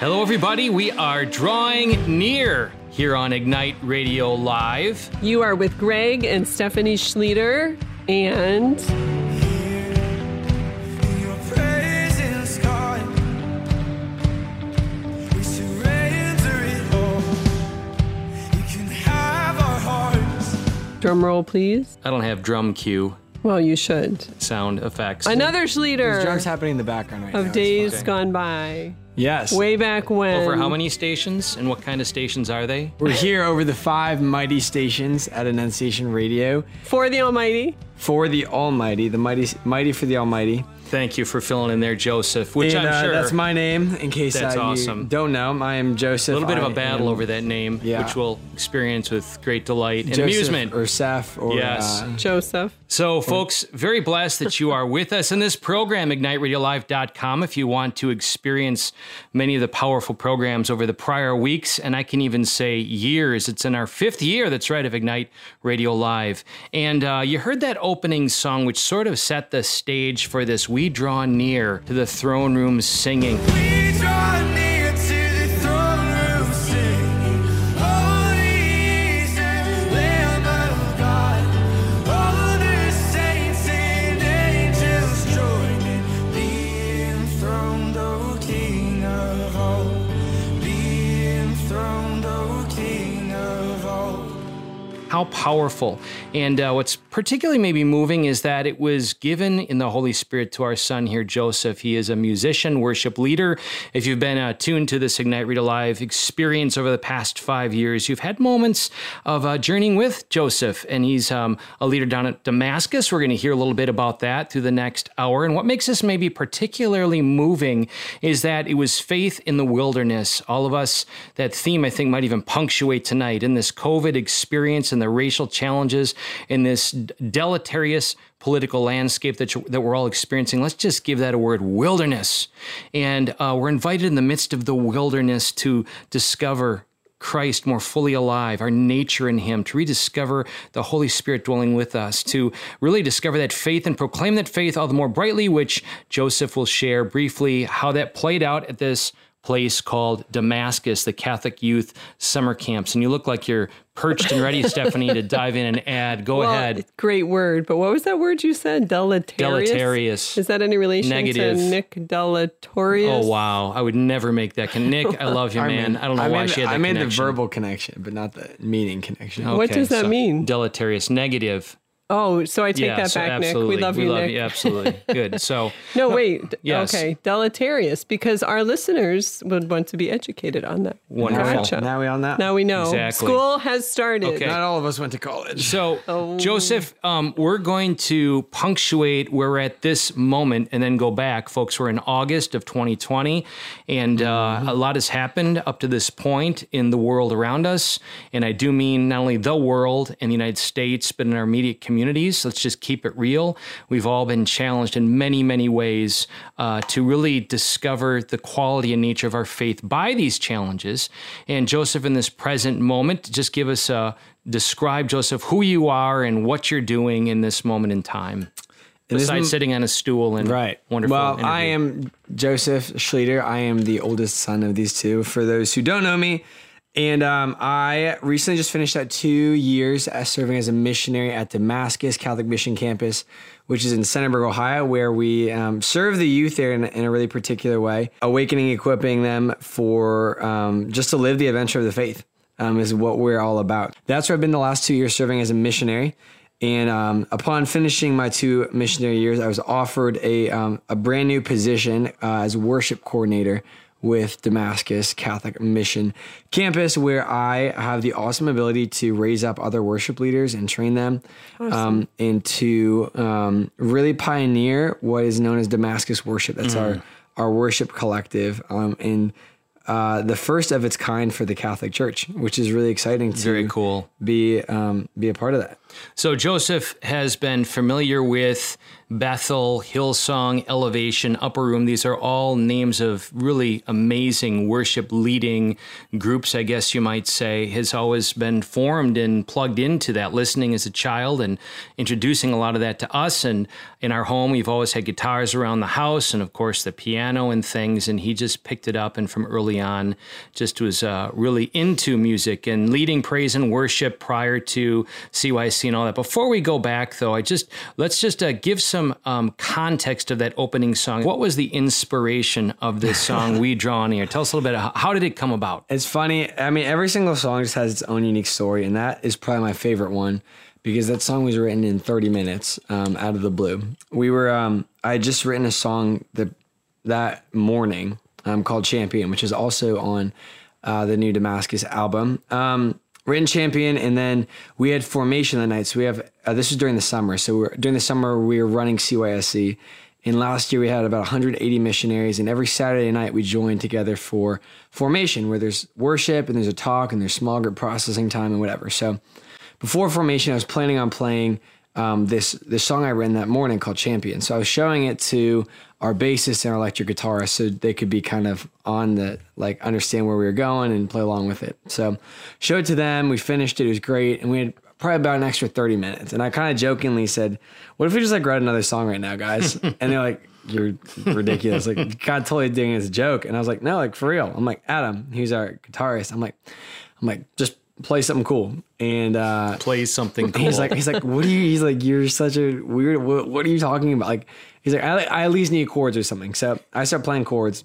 Hello, everybody. We are drawing near here on Ignite Radio Live. You are with Greg and Stephanie Schlueter, and Your presence, God. We surrender it all. You can have our hearts. drum roll, please. I don't have drum cue Well, you should. sound effects. Another There's Schlueter drugs happening in the background right now. of days gone by, Yes. way back when. Over how many stations and what kind of stations are they? We're here over the five mighty stations at Annunciation Radio For the Almighty. for the Almighty, the mighty, mighty for the Almighty. Thank you for filling in there, Joseph, which and, I'm uh, sure that's my name. In case That's uh, you awesome. don't know, I am Joseph. a little bit of a battle am over that name, Yeah. which we'll experience with great delight and Joseph amusement. or Seth or Yes. uh, Joseph. So, folks, very blessed that you are with us in this program, IgniteRadioLive.com. If you want to experience many of the powerful programs over the prior weeks, and I can even say years, it's in our fifth year, that's right, of Ignite Radio Live. And uh, you heard that opening song, which sort of set the stage for this We Draw Near to the Throne Room singing. How powerful. And uh, what's particularly maybe moving is that it was given in the Holy Spirit to our son here, Joseph. He is a musician, worship leader. If you've been uh, to this Ignite Radio Live experience over the past five years, you've had moments of uh, journeying with Joseph, and he's um, a leader down at Damascus. We're going to hear a little bit about that through the next hour. And what makes this maybe particularly moving is that it was faith in the wilderness. All of us, that theme I think might even punctuate tonight in this COVID experience and the racial challenges in this deleterious political landscape that, that we're all experiencing. Let's just give that a word wilderness. And uh, we're invited in the midst of the wilderness to discover Christ more fully alive, our nature in Him, to rediscover the Holy Spirit dwelling with us, to really discover that faith and proclaim that faith all the more brightly, which Joseph will share briefly how that played out at this place called Damascus, the Catholic Youth Summer Camps. And you look like you're perched and ready, Stephanie, to dive in and add. Go Well, ahead. Great word. But what was that word you said? Deleterious? Deleterious. Is that any relation Negative. to Nick Deletorious? Oh wow! I would never make that. Con- Nick, I love you, man. I don't know I why made, she had that I made the verbal connection, but not the meaning connection. What does that mean? Deleterious, negative. Oh, so I take yeah, that so back, absolutely. Nick. We love you, Nick. absolutely. Good. So, No, wait. Yes. Okay, deleterious, because our listeners would want to be educated on that. Wonderful. Gotcha. Now we all know. Now we know. Exactly. School has started. Okay. Not all of us went to college. so Oh. Joseph, um, we're going to punctuate where we're at this moment and then go back, folks. We're in August of 2020, and uh, Mm-hmm. a lot has happened up to this point in the world around us. And I do mean not only the world and the United States, but in our immediate communities. Let's just keep it real. We've all been challenged in many, many ways uh, to really discover the quality and nature of our faith by these challenges. And Joseph, in this present moment, just give us a describe, Joseph, who you are and what you're doing in this moment in time. Besides sitting on a stool and Right. wonderful. Well, I am Joseph Schlueter. I am the oldest son of these two. For those who don't know me, and um, I recently just finished out two years as serving as a missionary at Damascus Catholic Mission Campus, which is in Centerburg, Ohio, where we um, serve the youth there in, in a really particular way, awakening, equipping them for um, just to live the adventure of the faith. Um, is what we're all about. That's where I've been the last two years serving as a missionary. And um, upon finishing my two missionary years, I was offered a, um, a brand new position uh, as worship coordinator with Damascus Catholic Mission Campus, where I have the awesome ability to raise up other worship leaders and train them, um, and to um, really pioneer what is known as Damascus Worship. That's our our worship collective, um, and uh, the first of its kind for the Catholic Church, which is really exciting to Very cool. be um, be a part of that. So Joseph has been familiar with Bethel, Hillsong, Elevation, Upper Room. These are all names of really amazing worship leading groups, I guess you might say, has always been formed and plugged into that, listening as a child and introducing a lot of that to us. And in our home, we've always had guitars around the house and, of course, the piano and things. And he just picked it up and from early on just was uh, really into music and leading praise and worship prior to CYC and all that. Before we go back, though, I just let's just uh, give some um, context of that opening song. What was the inspiration of this song, "We Draw Near"? Tell us a little bit. How, how did it come about? It's funny. I mean, every single song just has its own unique story, and that is probably my favorite one because that song was written in 30 minutes um, out of the blue. We were, um, I had just written a song that that morning um, called Champion, which is also on uh, the new Damascus album. Um, written Champion, and then we had Formation the night. So we have uh, this was during the summer. So we're, during the summer we were running CYSC, and last year we had about 180 missionaries, and every Saturday night we joined together for Formation, where there's worship and there's a talk and there's small group processing time and whatever. So before formation, I was planning on playing um, this this song I written that morning called Champion. So I was showing it to our bassist and our electric guitarist so they could be kind of on the like understand where we were going and play along with it. So showed it to them. We finished it. It was great, and we had probably about an extra thirty minutes. And I kind of jokingly said, "What if we just like write another song right now, guys?" and they're like. You're ridiculous. Like, God totally doing it as a joke. And I was like, no, like for real. I'm like, Adam, he's our guitarist. I'm like, I'm like, just play something cool. And uh, Play something cool. He's like, he's like, what are you? He's like, you're such a weird. What, what are you talking about? Like, he's like, I, I at least need chords or something. So I start playing chords.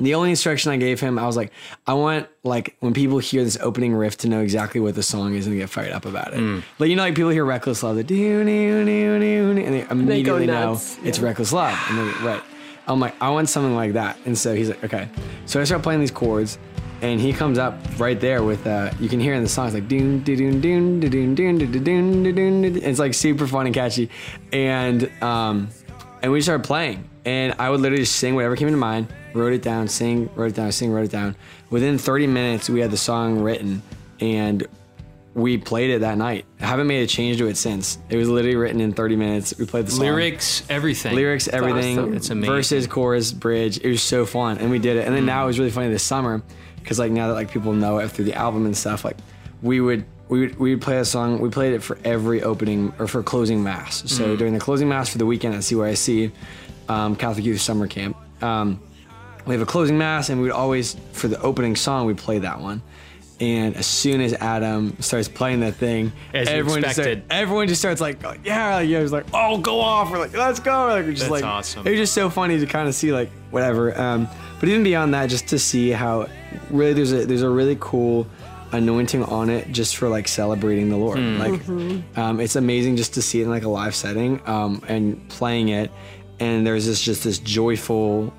The only instruction I gave him, I was like, I want like when people hear this opening riff to know exactly what the song is and get fired up about it. Mm. Like you know, like people hear "Reckless Love," the do do do do, and they immediately know nuts, it's "Reckless Love," and they right. I'm like, I want something like that, and so he's like, okay. So I start playing these chords, and he comes up right there with uh, you can hear in the song it's like doon doon doon doon doon doon doon doon. It's like super fun and catchy, and um, and we started playing, and I would literally just sing whatever came into mind, wrote it down, sing, wrote it down, sing, wrote it down. Within 30 minutes, we had the song written, and we played it that night. I haven't made a change to it since. It was literally written in 30 minutes. We played the song. lyrics, everything. Lyrics, everything. awesome. It's amazing. Verses, chorus, bridge. It was so fun, and we did it. And then now it was really funny this summer, because like now that like people know it through the album and stuff, like we would we would we would play a song. We played it for every opening or for closing mass. So during the closing mass for the weekend at CYC, um, Catholic Youth Summer Camp. Um, we have a closing mass, and we would always for the opening song we play that one. And as soon as Adam starts playing that thing, As everyone just start- everyone just starts like, yeah, like, yeah, was like, oh, go off, we're like, let's go, like, we're just That's like, awesome. It was just so funny to kind of see like whatever. Um, but even beyond that, just to see how really there's a there's a really cool anointing on it just for like celebrating the Lord. Hmm. Like, um, it's amazing just to see it in like a live setting um, and playing it, and there's this just this joyful.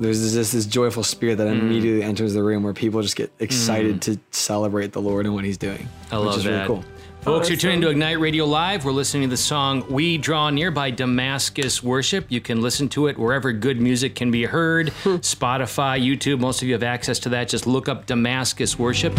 There's just this joyful spirit that Hmm. immediately enters the room where people just get excited to celebrate the Lord and what He's doing. I which love is that. really cool. Folks, you're tuning to Ignite Radio Live. We're listening to the song We Draw Near by Damascus Worship. You can listen to it wherever good music can be heard hmm. Spotify, YouTube. Most of you have access to that. Just look up Damascus Worship.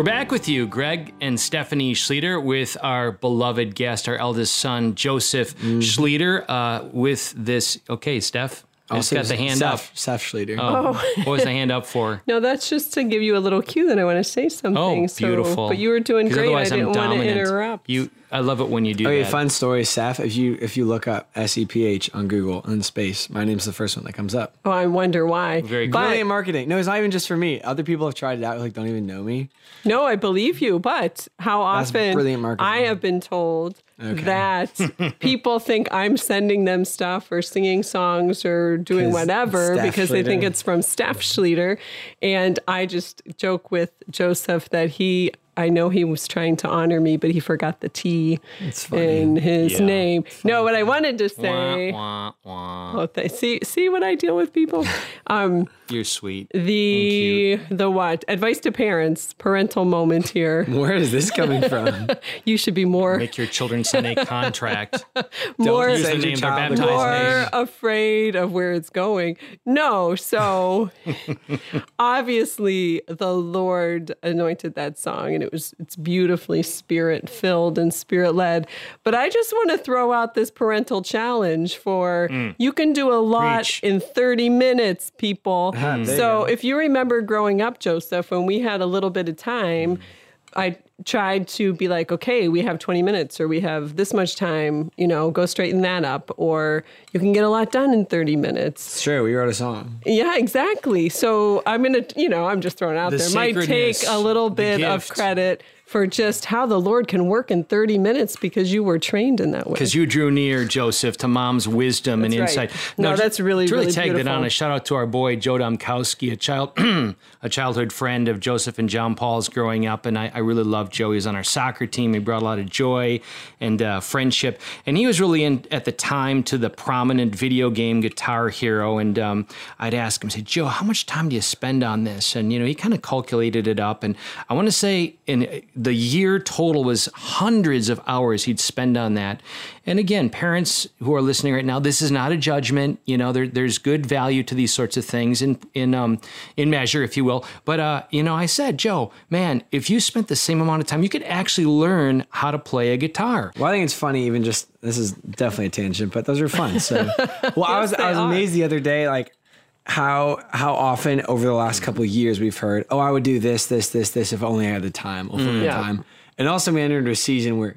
We're back with you, Greg and Stephanie Schlueter, with our beloved guest, our eldest son, Joseph Schlueter, uh, with this. Okay, Steph. I just got the hand up. Seth, Seth Schlueter. Oh, oh, what was the hand up for? No, that's just to give you a little cue that I want to say something. Oh, so, beautiful. But you were doing great. I otherwise I'm didn't want to interrupt. You, I love it when you do that. Okay, that. fun story, Seth. If you if you look up S E P H on Google in space, my name's the first one that comes up. Oh, I wonder why. Very cool. But- Brilliant marketing. No, it's not even just for me. Other people have tried it out, like don't even know me. No, I believe you, but how That's often brilliant marketing. I have been told Okay. that people think I'm sending them stuff or singing songs or doing whatever because they think it's from Steph Schlueter. And I just joke with Joseph that he, I know he was trying to honor me, but he forgot the T funny. in his Yeah. name. No, what I wanted to say. wah, wah. Oh, th- see, see what I deal with people. Um, You're sweet. the the what advice to parents, parental moment here. Where is this coming from? You should be more Make your children sign a contract. more use the send your name of their child baptized more name. afraid of where it's going. No, so obviously the Lord anointed that song and it was it's beautifully spirit filled and spirit led. But I just want to throw out this parental challenge for you can do a lot Mm. Preach. in 30 minutes, people. you so if you remember growing up, Joseph, when we had a little bit of time, I tried to be like, okay, we have 20 minutes or we have this much time, you know, go straighten that up, or you can get a lot done in 30 minutes. It's true. We wrote a song. Yeah, exactly. So I'm going to, you know, I'm just throwing it out The there. Might take a little bit of credit for just how the Lord can work in 30 minutes because you were trained in that way. Because you drew near, Joseph, to mom's wisdom and That's right. insight. No, ju- that's really, to really really tag that on. A shout out to our boy Joe Domkowski, a child, a childhood friend of Joseph and John Paul's growing up, and I, I really loved Joe. He was on our soccer team. He brought a lot of joy and uh, friendship, and he was really in at the time to the prominent video game Guitar Hero. And um, I'd ask him, say, Joe, how much time do you spend on this? And you know, he kind of calculated it up, and I want to say in the year total was hundreds of hours he'd spend on that. And again, parents who are listening right now, this is not a judgment. You know, there, there's good value to these sorts of things in in um in measure, if you will. But uh, you know, I said, Joe, man, if you spent the same amount of time, you could actually learn how to play a guitar. Well, I think it's funny. Even just this is definitely a tangent, but those are fun. So, well, I was I was are. amazed the other day, like how how often over the last couple of years we've heard, oh, I would do this, this, this, this if only I had the time, if only I had Yeah. time. And also, we entered a season where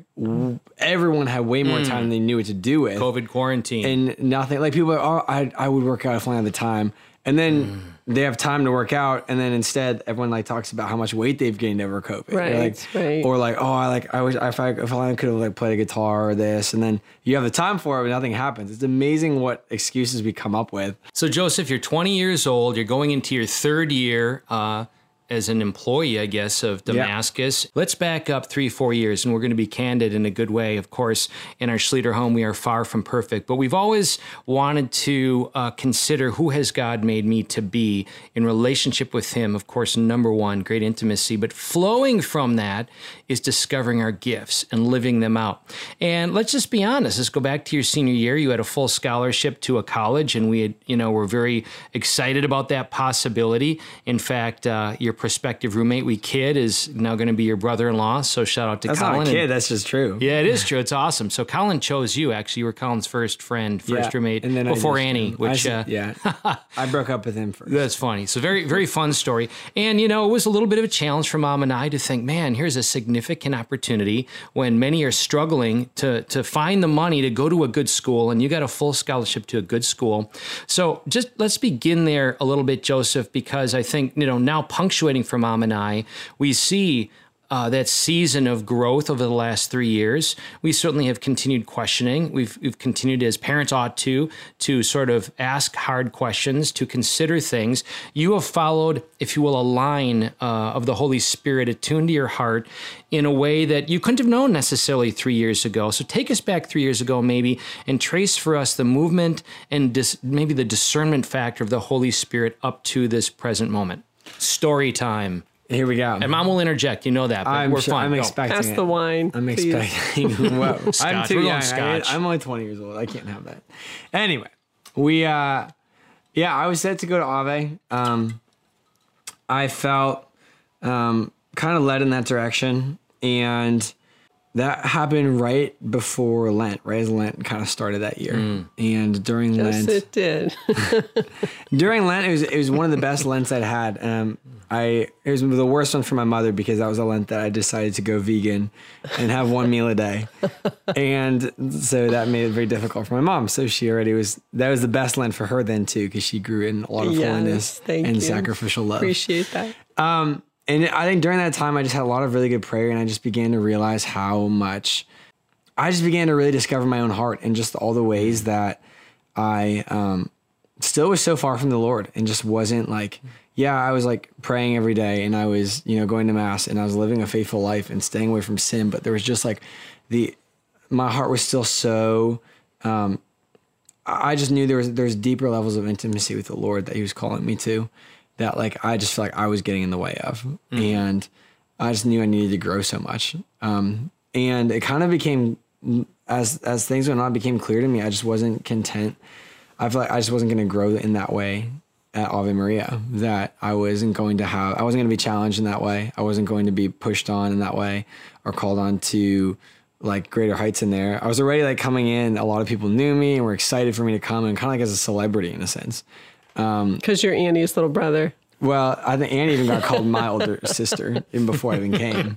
everyone had way more mm. time than they knew what to do with. COVID quarantine. and nothing like people are oh I, I would work out if I had the time and then they have time to work out and then instead everyone like talks about how much weight they've gained over COVID Right, like, right. or like oh I like I wish if I if I could have like played a guitar or this and then you have the time for it but nothing happens it's amazing what excuses we come up with So, Joseph, you're 20 years old. You're going into your third year uh, as an employee, I guess, of Damascus. Let's back up three, four years, and we're going to be candid in a good way. Of course, in our Schlueter home, we are far from perfect, but we've always wanted to uh, consider who has God made me to be in relationship with Him. Of course, number one, great intimacy, but flowing from that is discovering our gifts and living them out. And let's just be honest. Let's go back to your senior year. You had a full scholarship to a college, and we had, you know, were very excited about that possibility. In fact, uh, your prospective roommate, we kid, is now going to be your brother-in-law. So shout out to that's Colin. not a and- that's just true yeah, it is true. It's awesome. So Colin chose you. Actually, you were Colin's first friend, first Yeah, roommate and then before just- Annie, I which said- uh, yeah I broke up with him first that's funny. So very, very fun story. And you know, it was a little bit of a challenge for mom and I to think, man, here's a significant opportunity when many are struggling to to find the money to go to a good school, and you got a full scholarship to a good school. So just let's begin there a little bit, Joseph, because I think you know now punctuating for mom and I, we see uh, that season of growth over the last three years. We certainly have continued questioning. We've, we've continued, as parents ought to, to sort of ask hard questions, to consider things. You have followed, if you will, a line uh, of the Holy Spirit attuned to your heart in a way that you couldn't have known necessarily three years ago. So take us back three years ago, maybe, and trace for us the movement and dis- maybe the discernment factor of the Holy Spirit up to this present moment. Story time. here we go And mom will interject. You know that. But I'm we're sure, fine. I'm Go. expecting Pass it. the wine. I'm please. expecting. Whoa. I'm Scotch. too We're going young. I, Scotch. am only 20 years old. I can't have that. Anyway, we, uh, yeah, I was set to go to Ave. Um, I felt, um, kind of led in that direction. And that happened right before Lent, right as Lent kind of started that year. And during Yes, Lent, it did. during Lent, it was it was one of the best Lents I'd had. Um, I it was the worst one for my mother because that was a Lent that I decided to go vegan and have one meal a day, and so that made it very difficult for my mom. So she already was that was the best Lent for her then too because she grew in a lot of Yes, holiness and you. sacrificial love. Appreciate that. Um, and I think during that time, I just had a lot of really good prayer, and I just began to realize how much I just began to really discover my own heart and just all the ways that I um, still was so far from the Lord and just wasn't like, yeah, I was like praying every day and I was, you know, going to mass and I was living a faithful life and staying away from sin, but there was just like the, my heart was still so, um, I just knew there was, there's deeper levels of intimacy with the Lord that he was calling me to that like, I just feel like I was getting in the way of. And I just knew I needed to grow so much. Um, and it kind of became as as things went on, it became clear to me I just wasn't content. I feel like I just wasn't going to grow in that way at Ave Maria. That I wasn't going to have. I wasn't going to be challenged in that way. I wasn't going to be pushed on in that way or called on to like greater heights in there. I was already like coming in. A lot of people knew me and were excited for me to come and kind of like as a celebrity in a sense. Because you're Annie's little brother. Well, I think Annie even got called my older sister even before I even came.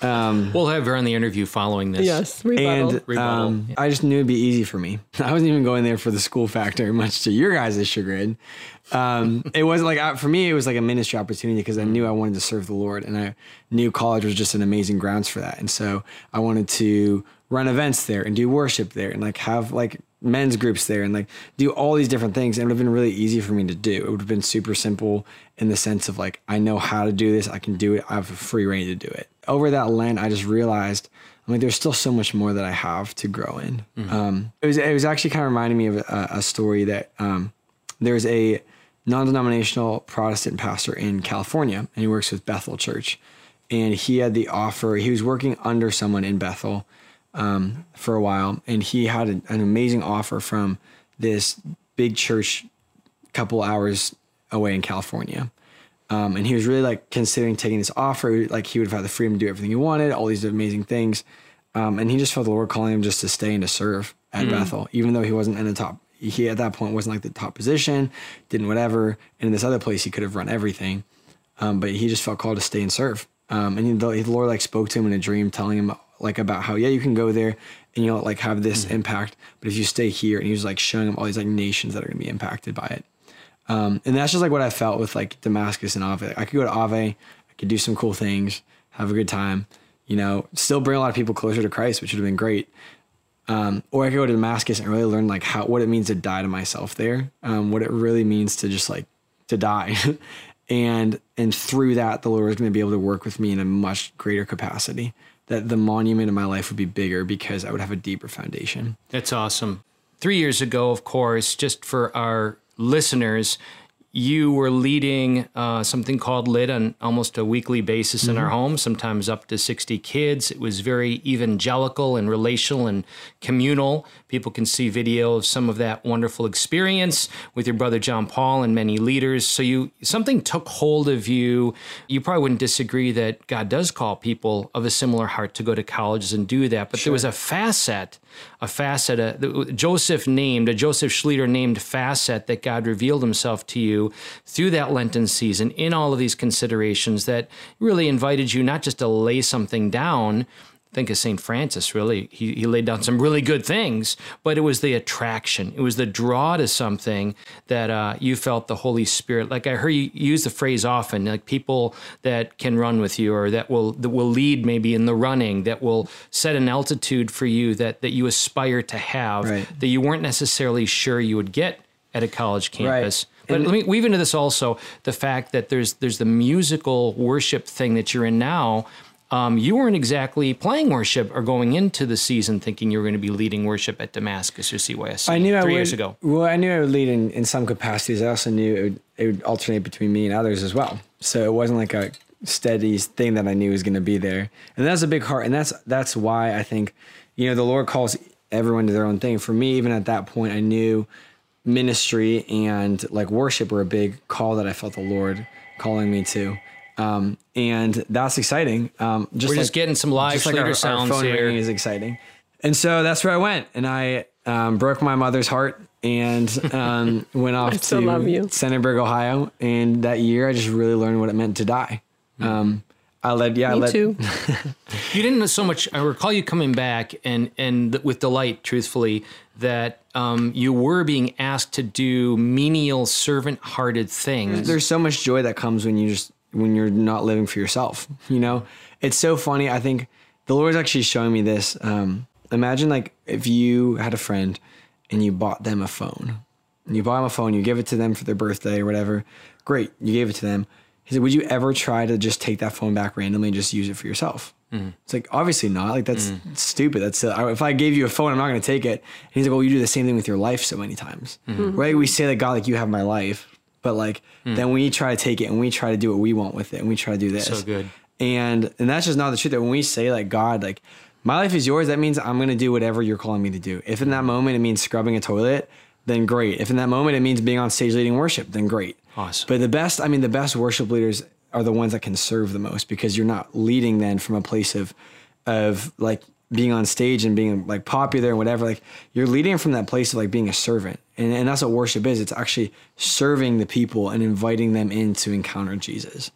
We'll have her on the interview following this. Yes, rebuttal. And Rebuttal, um, yeah. I just knew it'd be easy for me. I wasn't even going there for the school factor, much to your guys' chagrin. Um, it wasn't like I- for me, it was like a ministry opportunity because I knew I wanted to serve the Lord, and I knew college was just an amazing grounds for that. And so I wanted to run events there and do worship there, and like have like men's groups there, and like do all these different things. And it would have been really easy for me to do. It would have been super simple in the sense of like I know how to do this, I can do it, I have a free reign to do it. Over that Lent, I just realized. I'm like, there's still so much more that I have to grow in. Um, it was it was actually kind of reminding me of a, a story that um, there's a non-denominational Protestant pastor in California, and he works with Bethel Church, and he had the offer. He was working under someone in Bethel um, for a while, and he had an, an amazing offer from this big church, couple hours away in California. Um, and he was really like considering taking this offer. Like he would have had the freedom to do everything he wanted, all these amazing things. Um, and he just felt the Lord calling him just to stay and to serve at Bethel, even though he wasn't in the top. He at that point wasn't like the top position, didn't whatever. And in this other place, he could have run everything. Um, but he just felt called to stay and serve. Um, and the, the Lord like spoke to him in a dream, telling him like about how yeah you can go there and you'll like have this impact, but if you stay here, and he was like showing them all these like nations that are gonna be impacted by it. Um, and that's just like what I felt with like Damascus and Ave. I could go to Ave, I could do some cool things, have a good time, you know, still bring a lot of people closer to Christ, which would have been great. Um, or I could go to Damascus and really learn like how what it means to die to myself there, um, what it really means to just like to die, and and through that the Lord is going to be able to work with me in a much greater capacity. That the monument in my life would be bigger because I would have a deeper foundation. That's awesome. Three years ago, of course, just for our listeners, you were leading uh, something called Lit on almost a weekly basis in our home, sometimes up to 60 kids. It was very evangelical and relational and communal. People can see video of some of that wonderful experience with your brother John Paul and many leaders. So you something took hold of you. You probably wouldn't disagree that God does call people of a similar heart to go to colleges and do that. But there was a facet, a facet, a, Joseph named, a Joseph Schlueter named facet that God revealed himself to you through that Lenten season in all of these considerations that really invited you not just to lay something down. Think of St. Francis, really. He, he laid down some really good things, but it was the attraction. It was the draw to something that uh, you felt the Holy Spirit. Like I heard you use the phrase often, like people that can run with you or that will that will lead maybe in the running, that will set an altitude for you that that you aspire to have, Right. that you weren't necessarily sure you would get at a college campus. But let me weave into this also the fact that there's there's the musical worship thing that you're in now. Um, you weren't exactly playing worship or going into the season thinking you were going to be leading worship at Damascus or CYSC I knew I three would, years ago. Well, I knew I would lead in, in some capacities. I also knew it would, it would alternate between me and others as well. So it wasn't like a steady thing that I knew was going to be there. And that's a big heart. And that's that's why I think, you know, the Lord calls everyone to their own thing. For me, even at that point, I knew ministry and like worship were a big call that I felt the Lord calling me to. Um, and that's exciting. Um, just We're just getting some live just like our, our sounds phone here. ringing is exciting. And so that's where I went, and I um, broke my mother's heart and um, went off to love you. Centerburg, Ohio. And that year, I just really learned what it meant to die. Um, I led, yeah, I Me led, too. You didn't know so much. I recall you coming back and and th- with delight, truthfully, that um, you were being asked to do menial, servant-hearted things. there's so much joy that comes when you just when you're not living for yourself you know? It's so funny i think the lord's actually showing me this um imagine like if you had a friend and you bought them a phone. And you buy them a phone you give it to them for their birthday or whatever. Great you gave it to them. He said would you ever try to just take that phone back randomly and just use it for yourself? It's like obviously not. Like that's stupid. That's uh, if i gave you a phone i'm not going to take it. And he's like well you do the same thing with your life so many times. Right? We say like god like you have my life but like hmm. then we try to take it and we try to do what we want with it and we try to do this. So good. and and that's just not the truth that when we say like god like my life is yours that means i'm going to do whatever you're calling me to do. If in that moment it means scrubbing a toilet then great. If in that moment it means being on stage leading worship then great. Awesome. but the best i mean the best worship leaders are the ones that can serve the most because you're not leading then from a place of of like being on stage and being like popular and whatever like you're leading from that place of like being a servant. And, and that's what worship is. It's actually serving the people and inviting them in to encounter jesus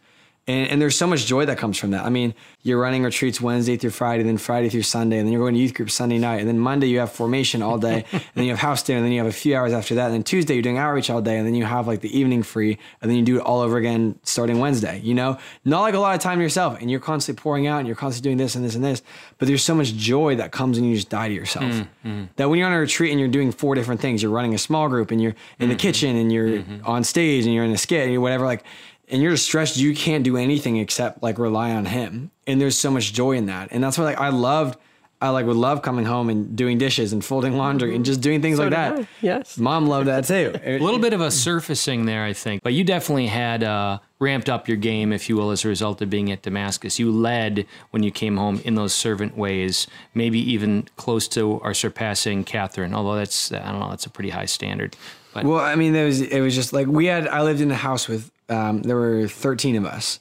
and, and there's so much joy that comes from that. I mean, you're running retreats Wednesday through Friday, then Friday through Sunday, and then you're going to youth group Sunday night, and then Monday you have formation all day, and then you have house dinner, and then you have a few hours after that, and then Tuesday you're doing outreach all day, and then you have like the evening free, and then you do it all over again starting Wednesday. You know, not like a lot of time to yourself, and you're constantly pouring out, and you're constantly doing this and this and this, but there's so much joy that comes when you just die to yourself. Mm, mm. That when you're on a retreat and you're doing four different things, you're running a small group, and you're in the mm-hmm. kitchen, and you're mm-hmm. on stage, and you're in a skit, and you're whatever, like and you're just stressed you can't do anything except like rely on him and there's so much joy in that and that's why like i loved i like would love coming home and doing dishes and folding laundry and just doing things So like that I. Yes. mom loved that too a little bit of a surfacing there, I think. But you definitely had uh, ramped up your game, if you will, as a result of being at Damascus. You led when you came home in those servant ways, maybe even close to or surpassing Catherine. Although that's I don't know, that's a pretty high standard. But well i mean there was it was just like we had i lived in a house with um, there were 13 of us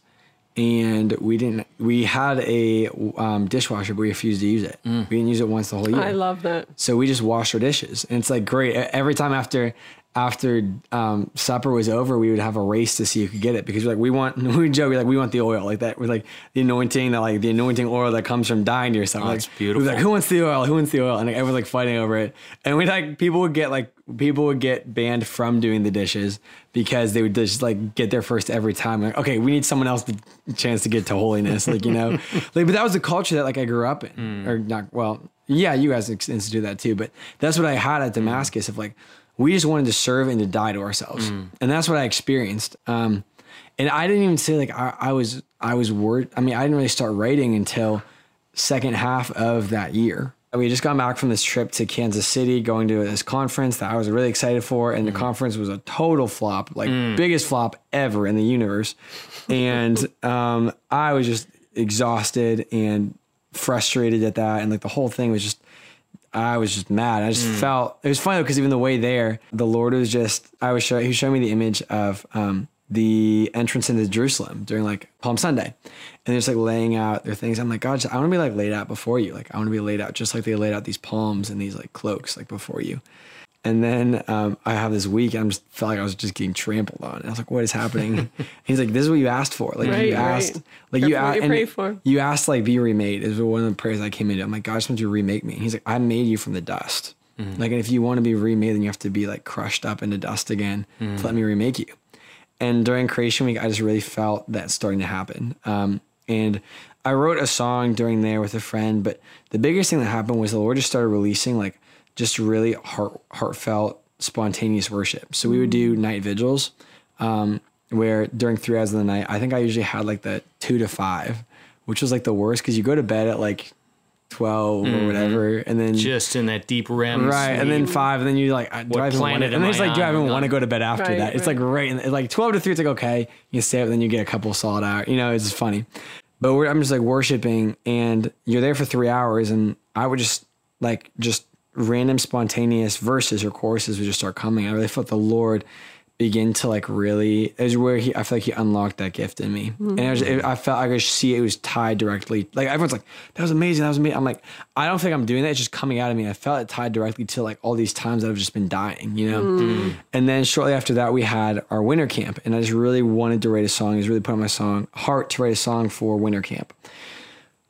and we didn't we had a um, dishwasher but we refused to use it we didn't use it once the whole year I love that. So we just washed our dishes, and it's like great. Every time after after um, supper was over, we would have a race to see who could get it because we're like we want we would joke we're like we want the oil like that with like the anointing that like the anointing oil that comes from dying to yourself. like, that's we'd be like who wants the oil? Who wants the oil? And like, everyone's like fighting over it, and we like people would get like people would get banned from doing the dishes because they would just like get there first every time. Like okay, we need someone else the chance to get to holiness, like you know, like but that was the culture that like I grew up in, or not well yeah, you guys institute that too, but that's what I had at Damascus of like, we just wanted to serve and to die to ourselves. And that's what I experienced. Um, and I didn't even say like, I, I was, I was worried. I mean, I didn't really start writing until second half of that year. We had just got back from this trip to Kansas City, going to this conference that I was really excited for, and the conference was a total flop, like biggest flop ever in the universe. And um, I was just exhausted and frustrated at that, and like the whole thing was just I was just mad. I just felt it was funny because even the way there, the Lord was just I was show, he showed me the image of um, the entrance into Jerusalem during like Palm Sunday, and they're just like laying out their things. I'm like, God, I want to be like laid out before you. Like I want to be laid out just like they laid out these palms and these like cloaks like before you. And then um, I have this week, and I just felt like I was just getting trampled on. And I was like, "What is happening?" He's like, "This is what you asked for. Like Right, you right. asked, like you asked, you and pray for. you asked like be remade is one of the prayers I came into. I'm like, God, I just want you to remake me. And he's like, I made you from the dust. Like, and if you want to be remade, then you have to be like crushed up into dust again to let me remake you. And during creation week, I just really felt that starting to happen. Um, and I wrote a song during there with a friend, but the biggest thing that happened was the Lord just started releasing like just really heart, heartfelt, spontaneous worship. So we would do mm. night vigils um, where during three hours of the night, I think I usually had like the two to five, which was like the worst because you go to bed at like 12 or mm-hmm. whatever. And then just in that deep REM Right, and then five, and then you like, I- do I even want to? And it's like, do I even want to go to bed after Right, that? It's right. like right, and like twelve to three. It's like okay, you stay up, then you get a couple solid hours. You know, it's just funny. But we're, I'm just like worshiping, and you're there for three hours, and I would just like just random spontaneous verses or choruses would just start coming. I really felt the Lord begin to like really is where he I feel like he unlocked that gift in me, and it was, it, I felt I could see it was tied directly. Like everyone's like, "That was amazing, that was amazing." I'm like, I don't think I'm doing that. It's just coming out of me. I felt it tied directly to like all these times that I've just been dying, you know. And then shortly after that, we had our winter camp, and I just really wanted to write a song. I was really putting my song heart to write a song for winter camp.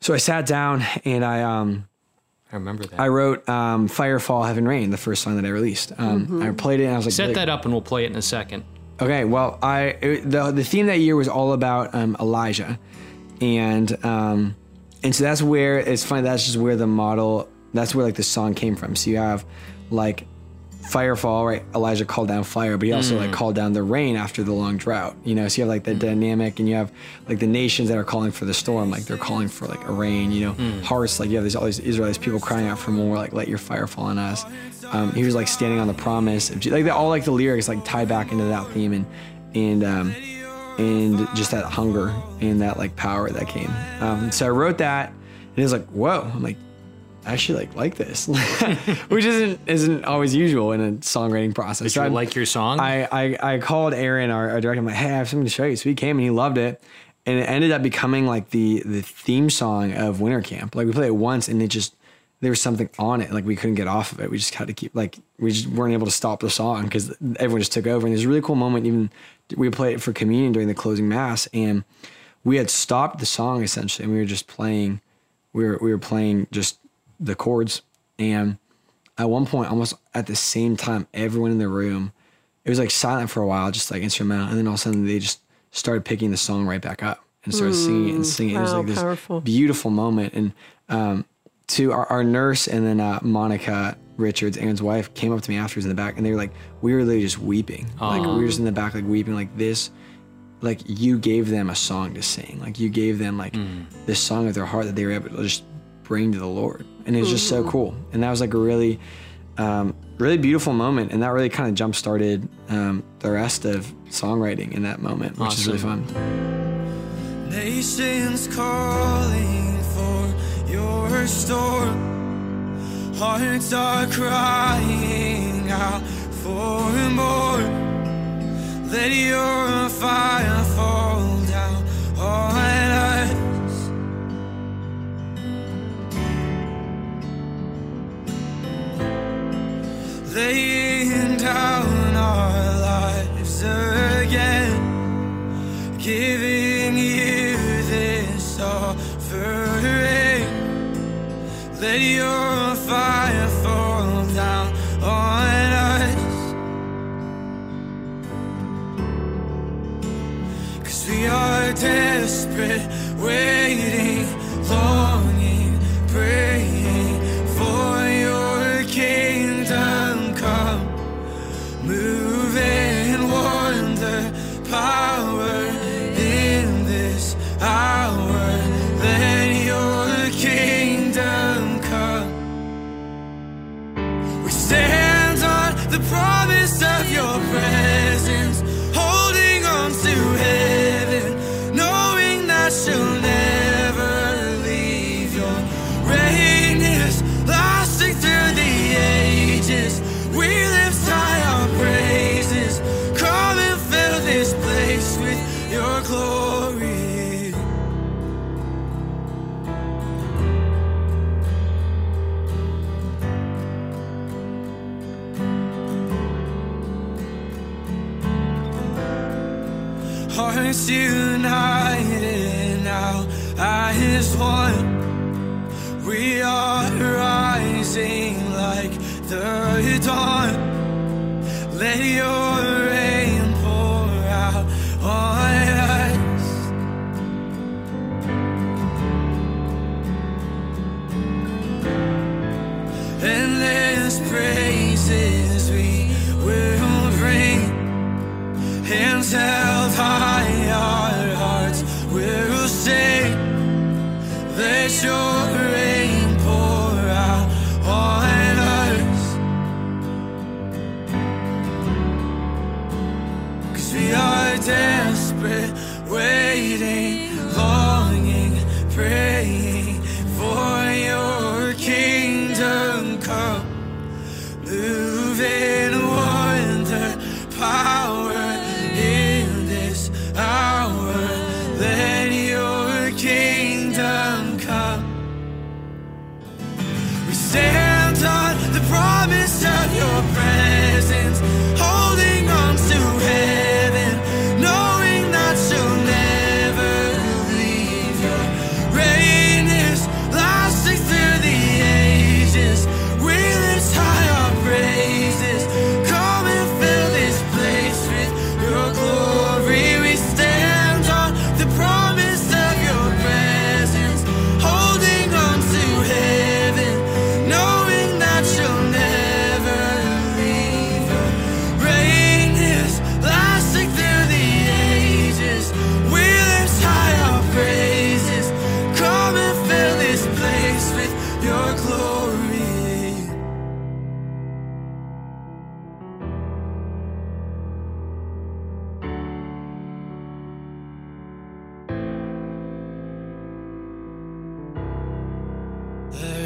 So I sat down and I um I remember that. I wrote um, "Fire, Fall, Heaven, Rain," the first song that I released. Um, I played it and I was like, Set really- that up and we'll play it in a second. Okay, well, I it, the the theme that year was all about um, Elijah, and um, and so that's where it's funny. That's just where the model. That's where like the song came from. So you have like firefall, right? Elijah called down fire, but he also like called down the rain after the long drought. You know, so you have like the dynamic, and you have like the nations that are calling for the storm, like they're calling for like a rain. You know, hearts like you have these all these Israelites people crying out for more, like let your fire fall on us. Um, he was like standing on the promise of like all like the lyrics like tie back into that theme and and um, and just that hunger and that like power that came. Um, so I wrote that, and it was like, whoa! I'm like, I actually like like this, which isn't isn't always usual in a songwriting process. Did So you I'm- like your song? I, I I called Aaron, our, our director. I'm like, hey, I have something to show you. So he came and he loved it, and it ended up becoming like the the theme song of Winter Camp. Like we played it once, and it just there was something on it. Like we couldn't get off of it. We just had to keep like we just weren't able to stop the song because everyone just took over. And there's a really cool moment. Even we played it for communion during the closing mass, and we had stopped the song essentially, and we were just playing. We were we were playing just the chords, and at one point, almost at the same time, everyone in the room, it was like silent for a while, just like instrumental, and then all of a sudden they just started picking the song right back up and started singing it and singing. it. it was like this powerful. beautiful moment, and um, to our, our nurse and then uh, Monica Richards, Aaron's wife, came up to me afterwards in the back, and they were like, we were literally just weeping, like we were just in the back, like weeping, like this. Like you gave them a song to sing, like you gave them like this song of their heart that they were able to just bring to the Lord, and it was just so cool. And that was like a really, um, really beautiful moment, and that really kind of jump started um, the rest of songwriting in that moment, which is really fun. Nations calling for your storm. Hearts are crying out for more. Let your fire again giving you this offering. Let your fire fall down on us. Cause we are desperate, waiting, one. We are rising like the dawn. Let your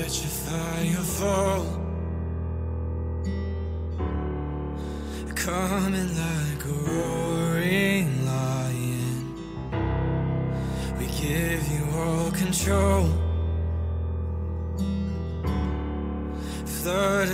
Let your fire fall. Coming like a roaring lion. We give you all control. Flood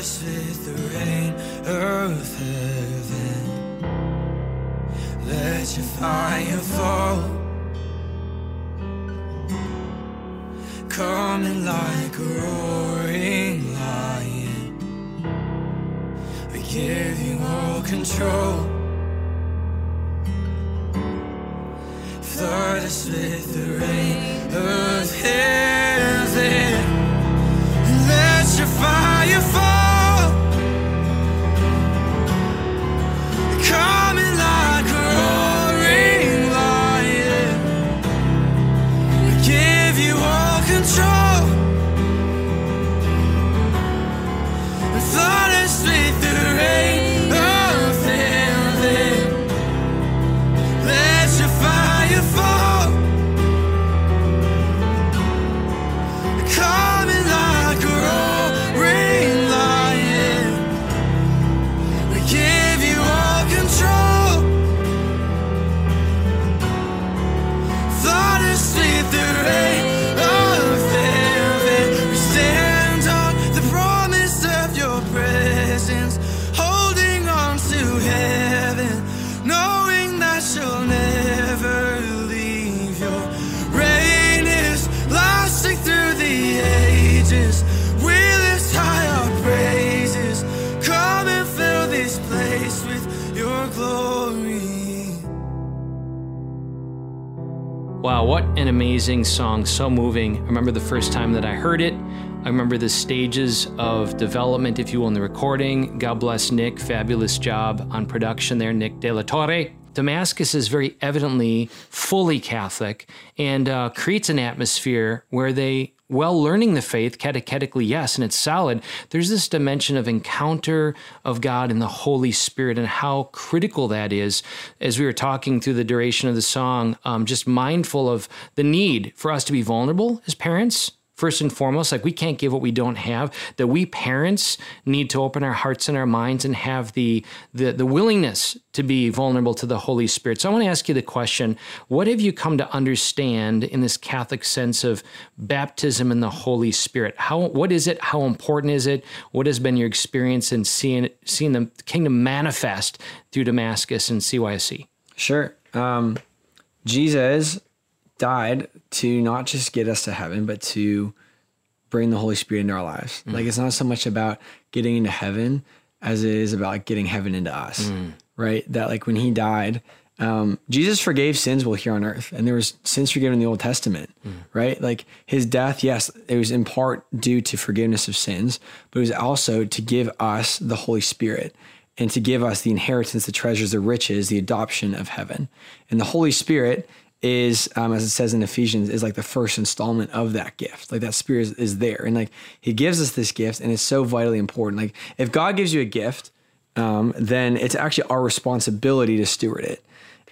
Wow, what an amazing song. So moving. I remember the first time that I heard it. I remember the stages of development, if you will, in the recording. God bless Nick. Fabulous job on production there, Nick De La Torre. Damascus is very evidently fully Catholic and uh, creates an atmosphere where they, while learning the faith, catechetically, yes, and it's solid, there's this dimension of encounter of God and the Holy Spirit and how critical that is. As we were talking through the duration of the song, um, just mindful of the need for us to be vulnerable as parents first and foremost like we can't give what we don't have that we parents need to open our hearts and our minds and have the the, the willingness to be vulnerable to the holy spirit. So i want to ask you the question what have you come to understand in this catholic sense of baptism in the holy spirit? How what is it? How important is it? What has been your experience in seeing seeing the kingdom manifest through damascus and cysc Sure. Um, Jesus died to not just get us to heaven, but to bring the Holy Spirit into our lives. Mm. Like it's not so much about getting into heaven as it is about like getting heaven into us, mm. right? That like when he died, um, Jesus forgave sins while here on earth, and there was sins forgiven in the Old Testament, mm. right? Like his death, yes, it was in part due to forgiveness of sins, but it was also to give us the Holy Spirit and to give us the inheritance, the treasures, the riches, the adoption of heaven. And the Holy Spirit is, um, as it says in Ephesians, is like the first installment of that gift. Like that spirit is, is there. And like he gives us this gift and it's so vitally important. Like if God gives you a gift, um, then it's actually our responsibility to steward it.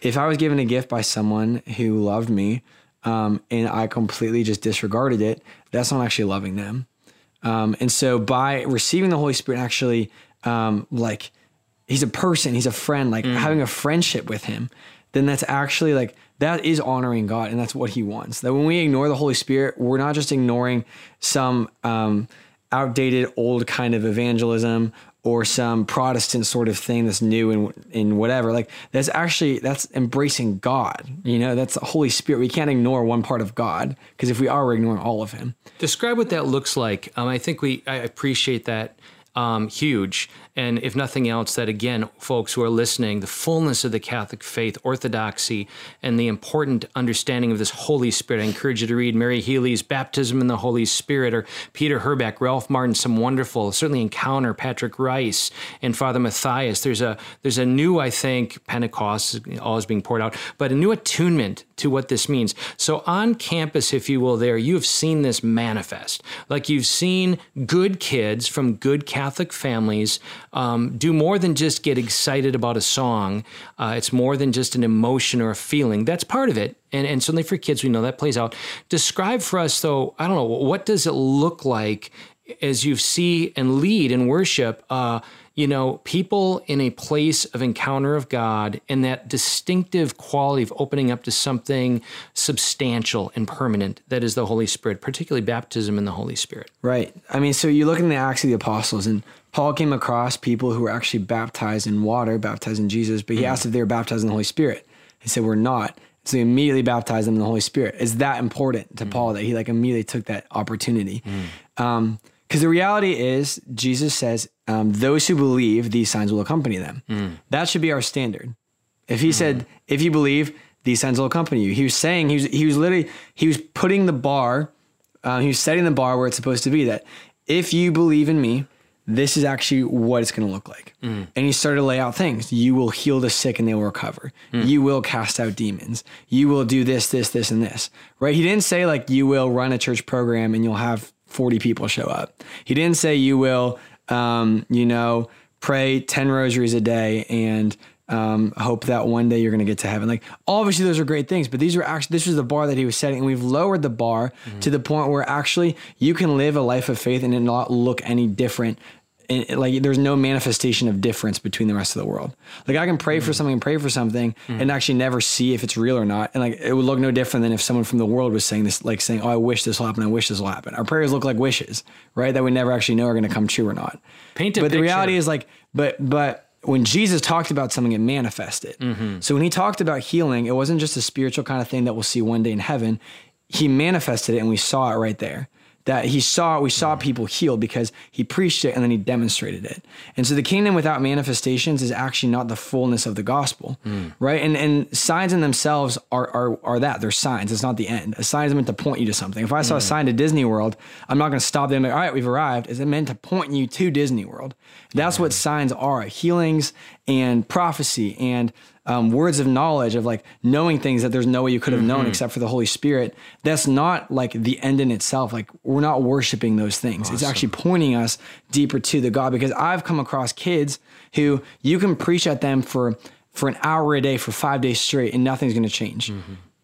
If I was given a gift by someone who loved me um, and I completely just disregarded it, that's not actually loving them. Um, and so by receiving the Holy Spirit, actually, um, like he's a person, he's a friend, like having a friendship with him, then that's actually like that is honoring God, and that's what He wants. That when we ignore the Holy Spirit, we're not just ignoring some um, outdated, old kind of evangelism or some Protestant sort of thing that's new and in whatever. Like that's actually that's embracing God. You know, that's the Holy Spirit. We can't ignore one part of God because if we are, we're ignoring all of Him. Describe what that looks like. Um, I think we I appreciate that um, huge. And if nothing else, that again, folks who are listening, the fullness of the Catholic faith, orthodoxy, and the important understanding of this Holy Spirit. I encourage you to read Mary Healy's Baptism in the Holy Spirit or Peter Herbeck, Ralph Martin, some wonderful, certainly encounter Patrick Rice and Father Matthias. There's a there's a new, I think, Pentecost is always being poured out, but a new attunement to what this means. So on campus, if you will, there, you have seen this manifest. Like you've seen good kids from good Catholic families um, do more than just get excited about a song. Uh, it's more than just an emotion or a feeling. That's part of it. And, and certainly for kids, we know that plays out. Describe for us, though, I don't know, what does it look like as you see and lead in worship? Uh, you know, people in a place of encounter of God and that distinctive quality of opening up to something substantial and permanent that is the Holy Spirit, particularly baptism in the Holy Spirit. Right. I mean, so you look in the Acts of the Apostles, and Paul came across people who were actually baptized in water, baptized in Jesus, but he asked if they were baptized in the Holy Spirit. He said, We're not. So he immediately baptized them in the Holy Spirit. It's that important to Paul that he like immediately took that opportunity. Um, because the reality is, Jesus says, um, those who believe, these signs will accompany them. That should be our standard. If he said, if you believe, these signs will accompany you. He was saying, he was, he was literally, he was putting the bar, uh, he was setting the bar where it's supposed to be that if you believe in me, this is actually what it's going to look like. And he started to lay out things. You will heal the sick and they will recover. You will cast out demons. You will do this, this, this, and this. Right? He didn't say like you will run a church program and you'll have 40 people show up. He didn't say you will, um, you know, pray 10 rosaries a day and um, hope that one day you're going to get to heaven. Like, obviously, those are great things, but these were actually, this was the bar that he was setting. And we've lowered the bar to the point where actually you can live a life of faith and it not look any different and like there's no manifestation of difference between the rest of the world. Like I can pray for mm. something and pray for something mm. and actually never see if it's real or not. And like it would look no different than if someone from the world was saying this, like saying, "Oh, I wish this will happen. I wish this will happen." Our prayers look like wishes, right? That we never actually know are going to come true or not. Paint a but the reality is like, but but when Jesus talked about something, it manifested. Mm-hmm. So when he talked about healing, it wasn't just a spiritual kind of thing that we'll see one day in heaven. He manifested it, and we saw it right there. That he saw, we saw people healed because he preached it and then he demonstrated it. And so the kingdom without manifestations is actually not the fullness of the gospel, hmm. right? And and signs in themselves are are are that they're signs. It's not the end. A sign is meant to point you to something. If I saw a hmm. sign to Disney World, I'm not going to stop them. Like, All right, we've arrived. Is it meant to point you to Disney World? That's what hmm. signs are: healings and prophecy and um, words of knowledge of like knowing things that there's no way you could have known except for the Holy Spirit. That's not like the end in itself. Like we're not worshiping those things. It's actually pointing us deeper to the God because I've come across kids who you can preach at them for for an hour a day for five days straight and nothing's going to change.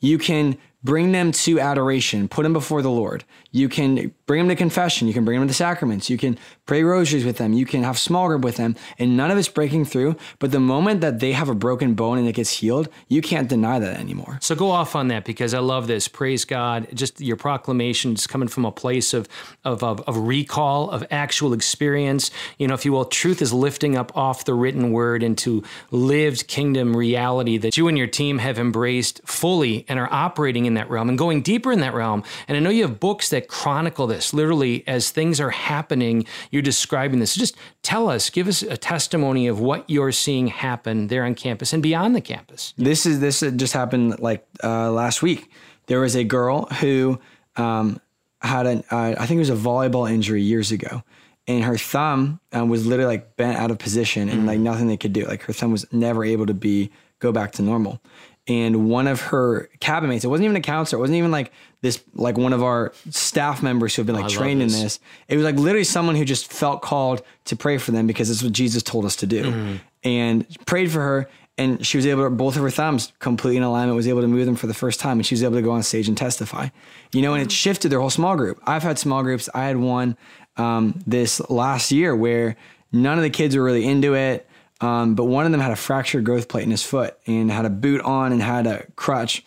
You can bring them to adoration, put them before the Lord. You can bring them to confession. You can bring them to the sacraments. You can pray rosaries with them. You can have small group with them, and none of it's breaking through. But the moment that they have a broken bone and it gets healed, you can't deny that anymore. So go off on that because I love this. Praise God. Just your proclamation is coming from a place of, of, of, of recall, of actual experience. You know, if you will, truth is lifting up off the written word into lived kingdom reality that you and your team have embraced fully and are operating in that realm and going deeper in that realm. And I know you have books that chronicle this literally as things are happening. You're describing this. Just tell us, give us a testimony of what you're seeing happen there on campus and beyond the campus. This is this just happened like uh, last week. There was a girl who um, had an uh, I think it was a volleyball injury years ago, and her thumb um, was literally like bent out of position and like nothing they could do. Like her thumb was never able to be go back to normal. And one of her cabin mates, it wasn't even a counselor, it wasn't even like this like one of our staff members who have been like trained in this. this. It was like literally someone who just felt called to pray for them because it's what Jesus told us to do. And prayed for her and she was able to both of her thumbs completely in alignment was able to move them for the first time and she was able to go on stage and testify you know and it shifted their whole small group i've had small groups i had one um, this last year where none of the kids were really into it um, but one of them had a fractured growth plate in his foot and had a boot on and had a crutch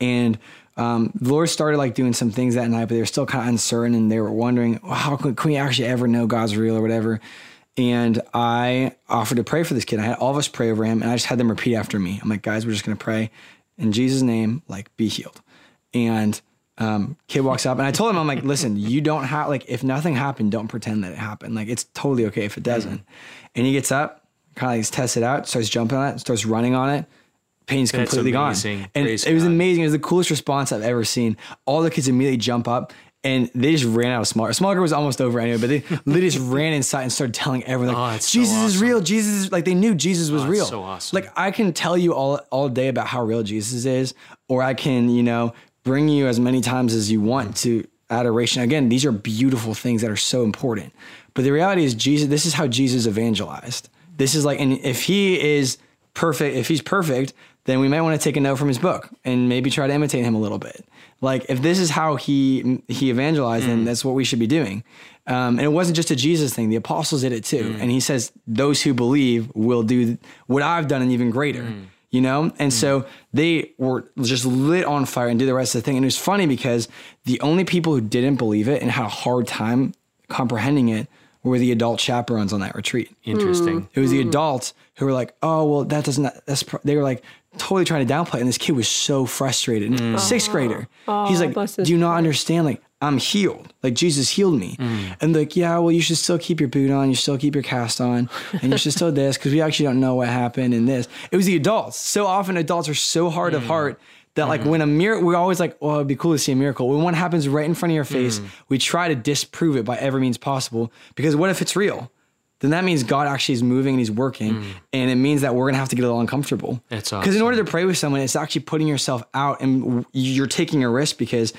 and um, the Lord started like doing some things that night, but they were still kind of uncertain and they were wondering, well, how can, can we actually ever know God's real or whatever? And I offered to pray for this kid. I had all of us pray over him and I just had them repeat after me. I'm like, guys, we're just going to pray in Jesus' name, like be healed. And um, kid walks up and I told him, I'm like, listen, you don't have, like, if nothing happened, don't pretend that it happened. Like, it's totally okay if it doesn't. And he gets up, kind of like tests it out, starts jumping on it, starts running on it. Pain's That's completely amazing. gone. And Praise it was God. amazing. It was the coolest response I've ever seen. All the kids immediately jump up and they just ran out of small. Small group was almost over anyway, but they literally just ran inside and started telling everyone, Oh, like, that's so Jesus is real. Jesus is like, they knew Jesus was Oh, real. so awesome. Like, I can tell you all, all day about how real Jesus is, or I can, you know, bring you as many times as you want to adoration. Again, these are beautiful things that are so important. But the reality is, Jesus. This is how Jesus evangelized. This is like, and if he is perfect, if he's perfect, then we might want to take a note from his book and maybe try to imitate him a little bit. Like if this is how he he evangelized, then mm. that's what we should be doing. Um, and it wasn't just a Jesus thing; the apostles did it too. Mm. And he says, "Those who believe will do what I've done, and even greater." Mm. You know, and mm. so they were just lit on fire and did the rest of the thing. And it was funny because the only people who didn't believe it and had a hard time comprehending it were the adult chaperones on that retreat. Interesting. It was the mm. adults who were like, "Oh, well, that doesn't." That's they were like totally trying to downplay, it. and this kid was so frustrated. And Sixth grader, he's like, "Do you not understand? Like, I'm healed. Like Jesus healed me." Mm. And like, yeah, well, you should still keep your boot on. You still keep your cast on, and you should still this because we actually don't know what happened in this. It was the adults. So often, adults are so hard of mm. heart. That like mm-hmm. when a miracle, we're always like, "Oh, it'd be cool to see a miracle." When one happens right in front of your face, mm. we try to disprove it by every means possible. Because what if it's real? then that means God actually is moving and He's working, and it means that we're gonna have to get a little uncomfortable. That's Because in order to pray with someone, it's actually putting yourself out, and you're taking a risk because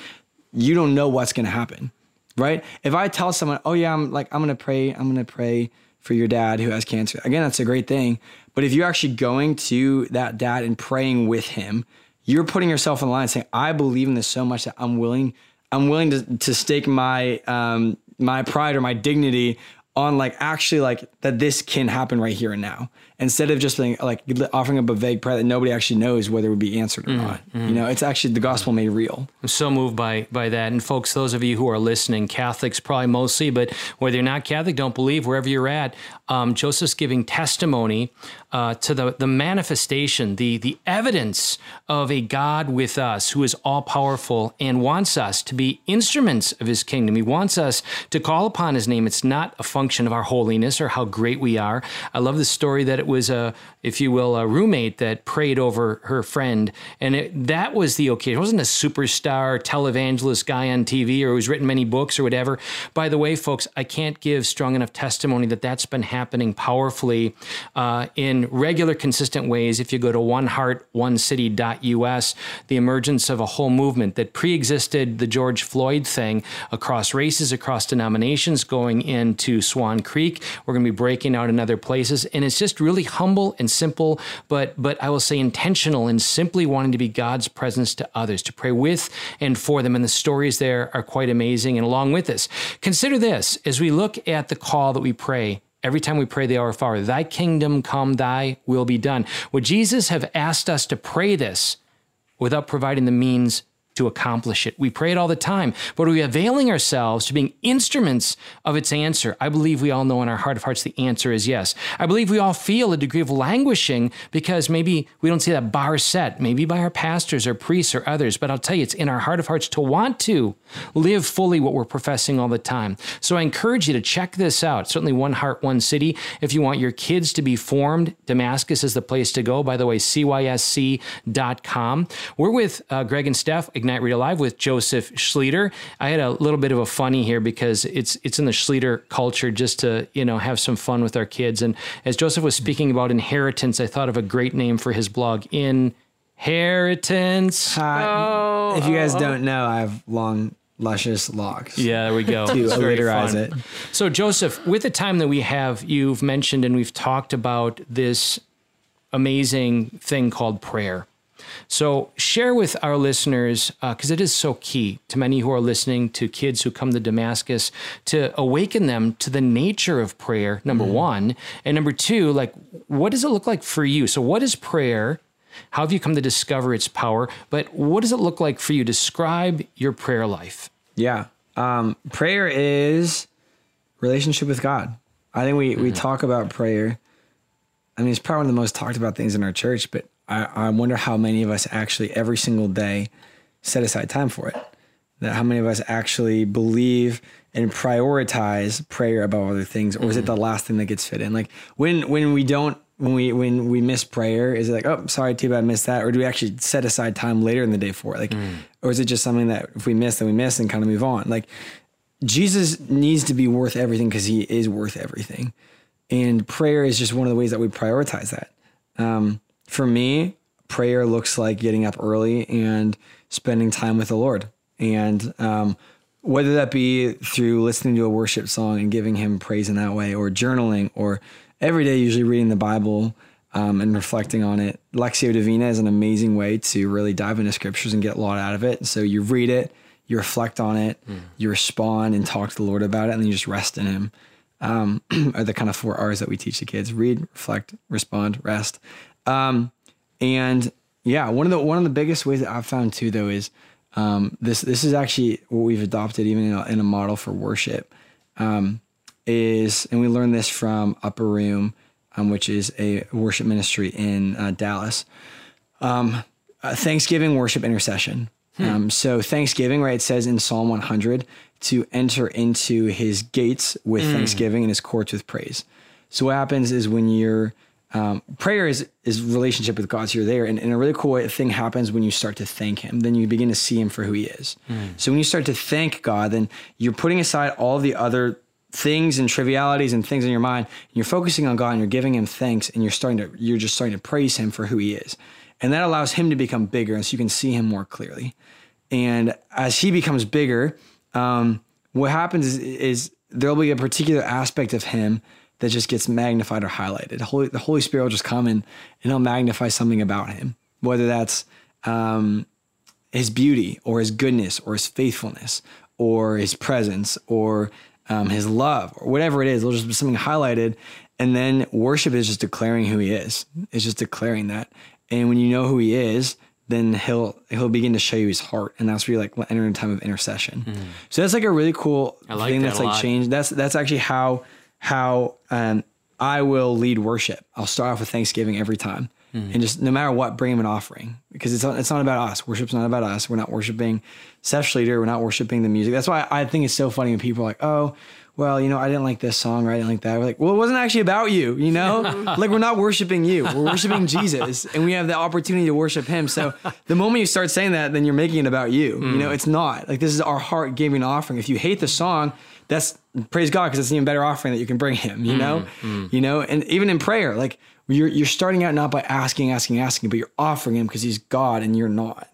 you don't know what's gonna happen, right? If I tell someone, "Oh yeah, I'm like I'm gonna pray, I'm gonna pray for your dad who has cancer," again, that's a great thing. But if you're actually going to that dad and praying with him, you're putting yourself in line, saying, "I believe in this so much that I'm willing, I'm willing to to stake my um my pride or my dignity." on like actually like that this can happen right here and now instead of just being like offering up a vague prayer that nobody actually knows whether it would be answered or not you know it's actually the gospel made real I'm so moved by by that. And folks, those of you who are listening, Catholics probably mostly, but whether you're not Catholic, don't believe, wherever you're at, um, Joseph's giving testimony uh, to the the manifestation, the the evidence of a God with us who is all powerful and wants us to be instruments of His kingdom. He wants us to call upon His name. It's not a function of our holiness or how great we are. I love the story that was a, if you will, a roommate that prayed over her friend, and it, that was the occasion. It wasn't a superstar televangelist guy on TV or who's written many books or whatever. By the way, folks, I can't give strong enough testimony that that's been happening powerfully uh, in regular, consistent ways. If you go to oneheartonecity.us, the emergence of a whole movement that pre-existed the George Floyd thing across races, across denominations, going into Swan Creek. We're going to be breaking out in other places, and it's just really humble and simple, but but I will say intentional and simply wanting to be God's presence to others, to pray with and for them. And the stories there are quite amazing. And along with this, consider this as we look at the call that we pray. Every time we pray the Our Father, Thy kingdom come, Thy will be done. Would Jesus have asked us to pray this without providing the means to accomplish it. We pray it all the time, but are we availing ourselves to being instruments of its answer? I believe we all know in our heart of hearts the answer is yes. I believe we all feel a degree of languishing because maybe we don't see that bar set, maybe by our pastors or priests or others, but I'll tell you, it's in our heart of hearts to want to live fully what we're professing all the time. So I encourage you to check this out. Certainly, One Heart, One City. If you want your kids to be formed, Damascus is the place to go. By the way, cysc.com. We're with uh, Greg and Steph. Ignite Radio Live with Joseph Schlueter. I had a little bit of a funny here because it's it's in the Schlueter culture just to you know have some fun with our kids. And as Joseph was speaking about inheritance, I thought of a great name for his blog, Inheritance. Uh, if you guys don't know i have long luscious locks Yeah, there we go. to It's very allitterize fun. it So, Joseph, with the time that we have, you've mentioned and we've talked about this amazing thing called prayer. So, share with our listeners, uh, because it is so key to many who are listening, to kids who come to Damascus, to awaken them to the nature of prayer, number mm-hmm. one. And number two, like, what does it look like for you? So, what is prayer? How have you come to discover its power? But what does it look like for you? Describe your prayer life. Yeah. Um, prayer is relationship with God. I think we, we mm-hmm. talk about prayer. I mean, it's probably one of the most talked about things in our church, but I, I wonder how many of us actually every single day set aside time for it. That how many of us actually believe and prioritize prayer above other things, or is it the last thing that gets fit in? Like when when we don't when we when we miss prayer, is it like, oh sorry, too bad I missed that? Or do we actually set aside time later in the day for it? Like or is it just something that if we miss, then we miss and kind of move on? Like Jesus needs to be worth everything because he is worth everything. And prayer is just one of the ways that we prioritize that. Um, for me, prayer looks like getting up early and spending time with the Lord. And um, whether that be through listening to a worship song and giving him praise in that way, or journaling, or every day usually reading the Bible um, and reflecting on it. Lectio Divina is an amazing way to really dive into scriptures and get a lot out of it. So you read it, you reflect on it, you respond and talk to the Lord about it, and then you just rest in Him. Um, are the kind of four R's that we teach the kids: read, reflect, respond, rest. Um, and yeah, one of the one of the biggest ways that I've found too, though, is um, this. This is actually what we've adopted, even in a, in a model for worship. Um, is and we learned this from Upper Room, um, which is a worship ministry in uh, Dallas. Um, uh, Thanksgiving worship intercession. Um, so Thanksgiving, right? It says in Psalm 100 to enter into His gates with thanksgiving and His courts with praise. So what happens is when you're um, prayer is is relationship with God. So you're there, and, and a really cool thing happens when you start to thank Him. Then you begin to see Him for who He is. So when you start to thank God, then you're putting aside all the other things and trivialities and things in your mind. And you're focusing on God, and you're giving Him thanks, and you're starting to you're just starting to praise Him for who He is, and that allows Him to become bigger, and so you can see Him more clearly. And as He becomes bigger, um, what happens is, is there'll be a particular aspect of Him that just gets magnified or highlighted. The Holy, the Holy Spirit will just come in and he'll magnify something about him, whether that's um, his beauty or his goodness or his faithfulness or his presence or um, his love or whatever it is. It'll just be something highlighted. And then worship is just declaring who he is. It's just declaring that. And when you know who he is, then he'll he'll begin to show you his heart, and that's where you like enter a time of intercession. So that's like a really cool like thing that that's like lot. changed. That's that's actually how how um, I will lead worship. I'll start off with Thanksgiving every time, and just no matter what, bring him an offering because it's not, it's not about us. Worship's not about us. We're not worshiping Seth Schlueter. We're not worshiping the music. That's why I think it's so funny when people are like, oh. Well, you know, I didn't like this song, or I didn't like that. We're like, well, it wasn't actually about you, you know? like, we're not worshiping you. We're worshiping Jesus, and we have the opportunity to worship Him. So, the moment you start saying that, then you're making it about you. You know, it's not. Like, this is our heart giving offering. If you hate the song, that's praise God because it's an even better offering that you can bring Him. You mm, know, mm. you know, and even in prayer, like you're you're starting out not by asking, asking, asking, but you're offering Him because He's God and you're not.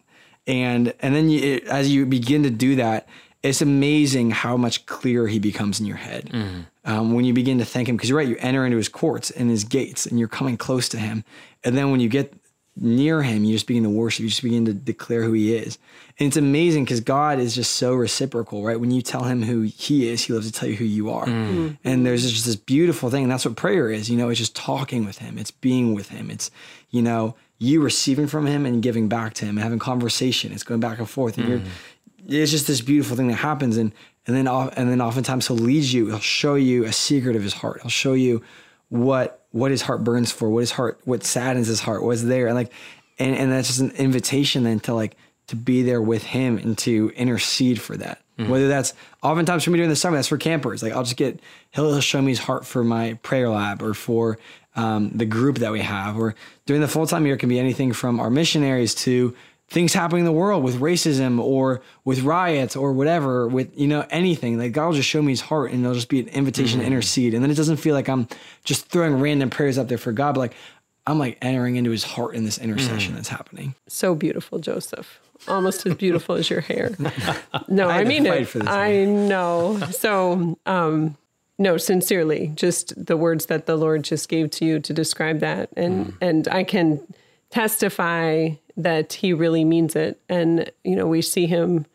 And and then you, it, as you begin to do that, it's amazing how much clearer He becomes in your head mm. um, when you begin to thank Him. Because you're right, you enter into His courts and His gates, and you're coming close to Him. And then when you get near him, you just begin to worship. You just begin to declare who he is. And it's amazing because God is just so reciprocal, right? When you tell him who he is, he loves to tell you who you are. Mm. Mm. And there's just this beautiful thing. And that's what prayer is. You know, it's just talking with him, it's being with him. It's, you know, you receiving from him and giving back to him and having conversation. It's going back and forth. And you're, mm. it's just this beautiful thing that happens. And, and then, and then oftentimes he'll lead you, he'll show you a secret of his heart. He'll show you what what his heart burns for, what his heart, what saddens his heart, what's there, and like, and and that's just an invitation then to like to be there with him and to intercede for that. Mm-hmm. Whether that's oftentimes for me during the summer, that's for campers. Like I'll just get he'll, he'll show me his heart for my prayer lab or for um, the group that we have, or during the full time year it can be anything from our missionaries to things happening in the world with racism or with riots or whatever with you know anything. Like god will just show me his heart and it'll just be an invitation to mm-hmm. intercede. And then it doesn't feel like i'm just throwing random prayers up there for god but like i'm like entering into his heart in this intercession mm. that's happening. So beautiful, Joseph. Almost as beautiful as your hair. No, I, to mean it. I know. So, um, no, sincerely, just the words that the Lord just gave to you to describe that, and and I can testify that He really means it. And you know, we see Him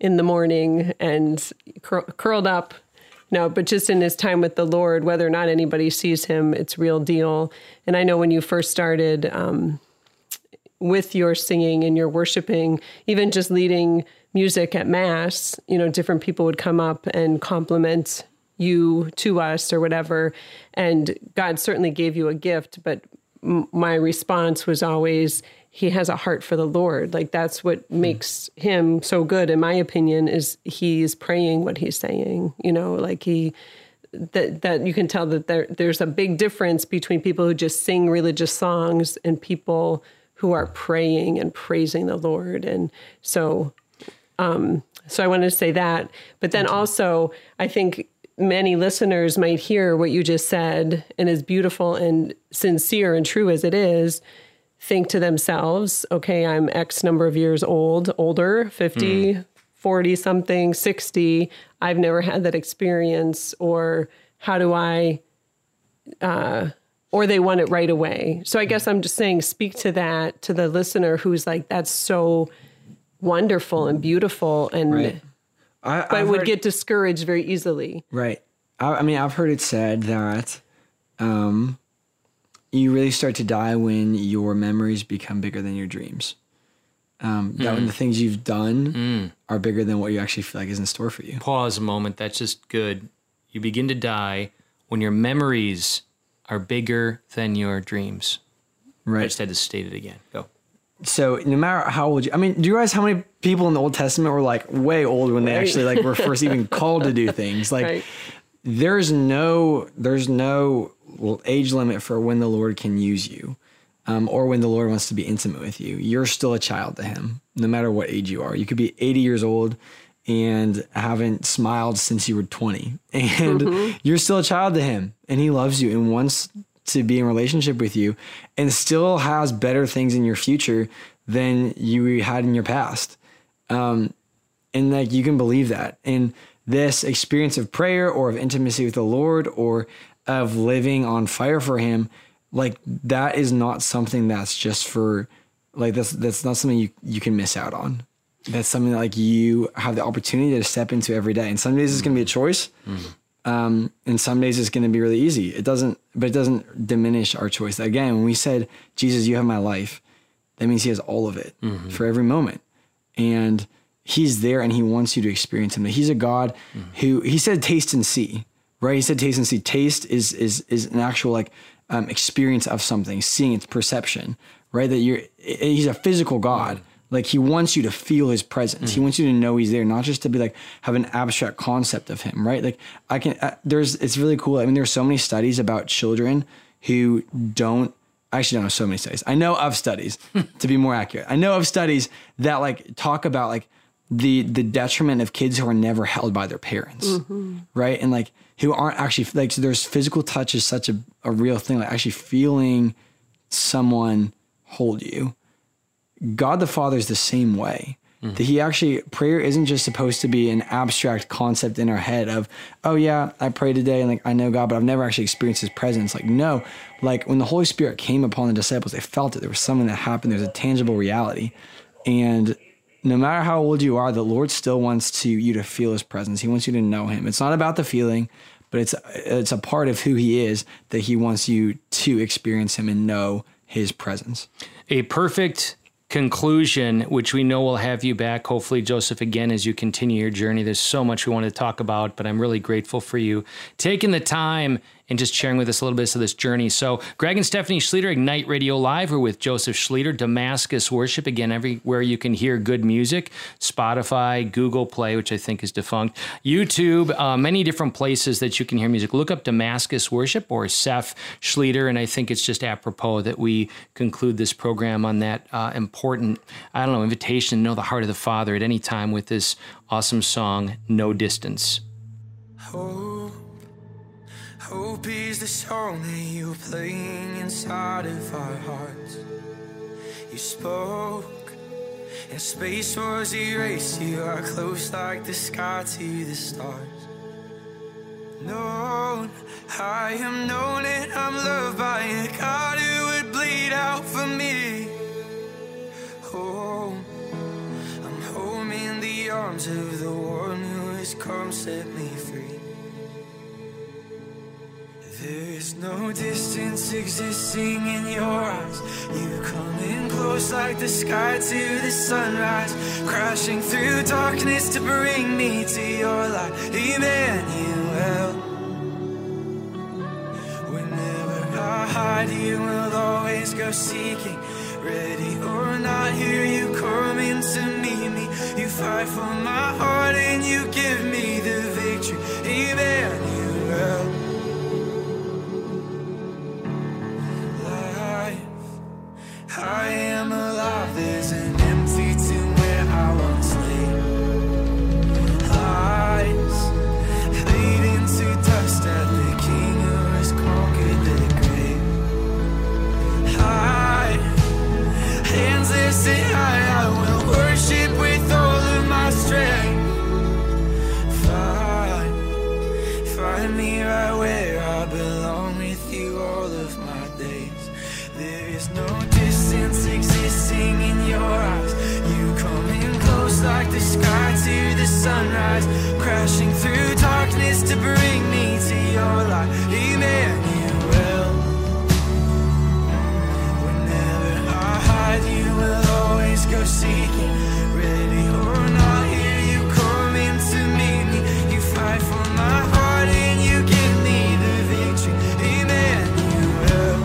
in the morning and cur- curled up. No, but just in his time with the Lord, whether or not anybody sees him, it's real deal. And I know when you first started, um, with your singing and your worshiping, even just leading music at mass, you know, different people would come up and compliment you to us or whatever. And God certainly gave you a gift, but m- my response was always, he has a heart for the Lord. Like that's what hmm. makes him so good, in my opinion, is he's praying what he's saying, you know, like he, that that you can tell that there there's a big difference between people who just sing religious songs and people who are praying and praising the Lord. And so um so I wanted to say that. But then also I think many listeners might hear what you just said and as beautiful and sincere and true as it is, think to themselves, okay, I'm X number of years old, older, 50, 40 something, 60, I've never had that experience, or how do I, uh, or they want it right away. So I guess I'm just saying, speak to that to the listener who's like, that's so wonderful and beautiful, and Right. I, but I've would heard- get discouraged very easily. Right. I, I mean, I've heard it said that um, you really start to die when your memories become bigger than your dreams. Um, That when the things you've done are bigger than what you actually feel like is in store for you. Pause a moment. That's just good. You begin to die when your memories are bigger than your dreams. Right. I just had to state it again. Go. So no matter how old you, I mean, do you realize how many people in the Old Testament were like way old when they Right. actually like were first even called to do things? Like Right. there's no there's no age limit for when the Lord can use you, um, or when the Lord wants to be intimate with you. You're still a child to Him, no matter what age you are. You could be 80 years old and haven't smiled since you were 20, and mm-hmm. you're still a child to Him, and He loves you and wants to be in relationship with you, and still has better things in your future than you had in your past. Um, and like you can believe that. And this experience of prayer or of intimacy with the lord or of living on fire for him like that is not something that's just for like that's that's not something you you can miss out on that's something that like you have the opportunity to step into every day. And some days it's going to be a choice. Um, and some days it's going to be really easy. It doesn't but it doesn't diminish our choice. Again when we said jesus you have my life that means he has all of it for every moment. And he's there and he wants you to experience him. He's a god who he said taste and see right? He said taste and see. Taste is is is an actual like um, experience of something seeing its perception right? That you're he's a physical god like he wants you to feel his presence he wants you to know he's there not just to be like have an abstract concept of him right like i can uh, there's it's really cool i mean there's so many studies about children who don't I actually don't know so many studies. I know of studies, to be more accurate. I know of studies that like talk about like the the detriment of kids who are never held by their parents, right? And like who aren't actually like so there's physical touch is such a, a real thing. Like actually feeling someone hold you. God the Father is the same way. Mm-hmm. That he actually prayer isn't just supposed to be an abstract concept in our head of, oh yeah, I pray today and like I know God, but I've never actually experienced his presence. Like, no. Like when the Holy Spirit came upon the disciples, they felt it. There was something that happened. There's a tangible reality. And no matter how old you are, the Lord still wants to you to feel his presence. He wants you to know him. It's not about the feeling, but it's it's a part of who he is that he wants you to experience him and know his presence. a perfect conclusion, which we know will have you back, hopefully, Joseph, again, as you continue your journey. There's so much we want to talk about, but I'm really grateful for you taking the time and just sharing with us a little bit of this journey. So, Greg and Stephanie Schlueter, Ignite Radio Live, we're with Joseph Schlueter, Damascus Worship. Again, everywhere you can hear good music Spotify, Google Play, which I think is defunct, YouTube, uh, many different places that you can hear music. Look up Damascus Worship or Seth Schlueter, and I think it's just apropos that we conclude this program on that uh, important, I don't know, invitation to know the heart of the Father at any time with this awesome song, No Distance. Hope, hope is the song that you're playing inside of our hearts. You spoke, and space was erased. You are close like the sky to the stars. Known, I am known and I'm loved by a God who would bleed out for me. Home, I'm home in the arms of the one who has come set me free. There's no distance existing in your eyes. You come in close like the sky to the sunrise, crashing through darkness to bring me to your light, Emmanuel. Whenever I hide, you will always go seeking. Ready or not, here you come in to meet me. You fight for my heart and you give me the victory, Emmanuel. Bring me to your light. Emmanuel. Whenever I hide, you will always go seeking. Ready or not, here you come in to meet me. You fight for my heart and you give me the victory. Emmanuel.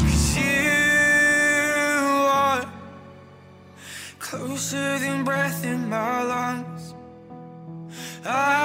'Cause you are closer than breath in my lungs. I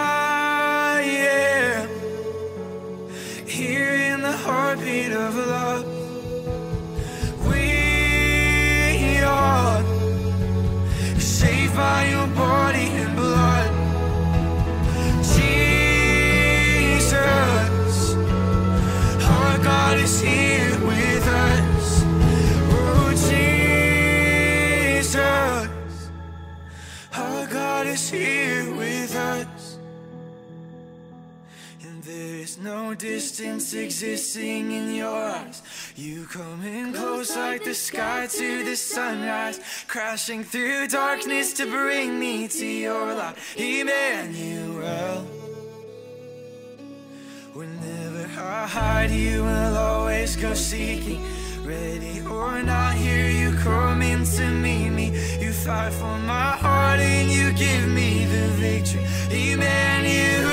no distance existing in your eyes. You come in close like the sky to the sunrise, crashing through darkness to bring me to your light. Emmanuel. Whenever I hide, you will always go seeking. Ready or not, here you come in to meet me. You fight for my heart and you give me the victory. Emmanuel.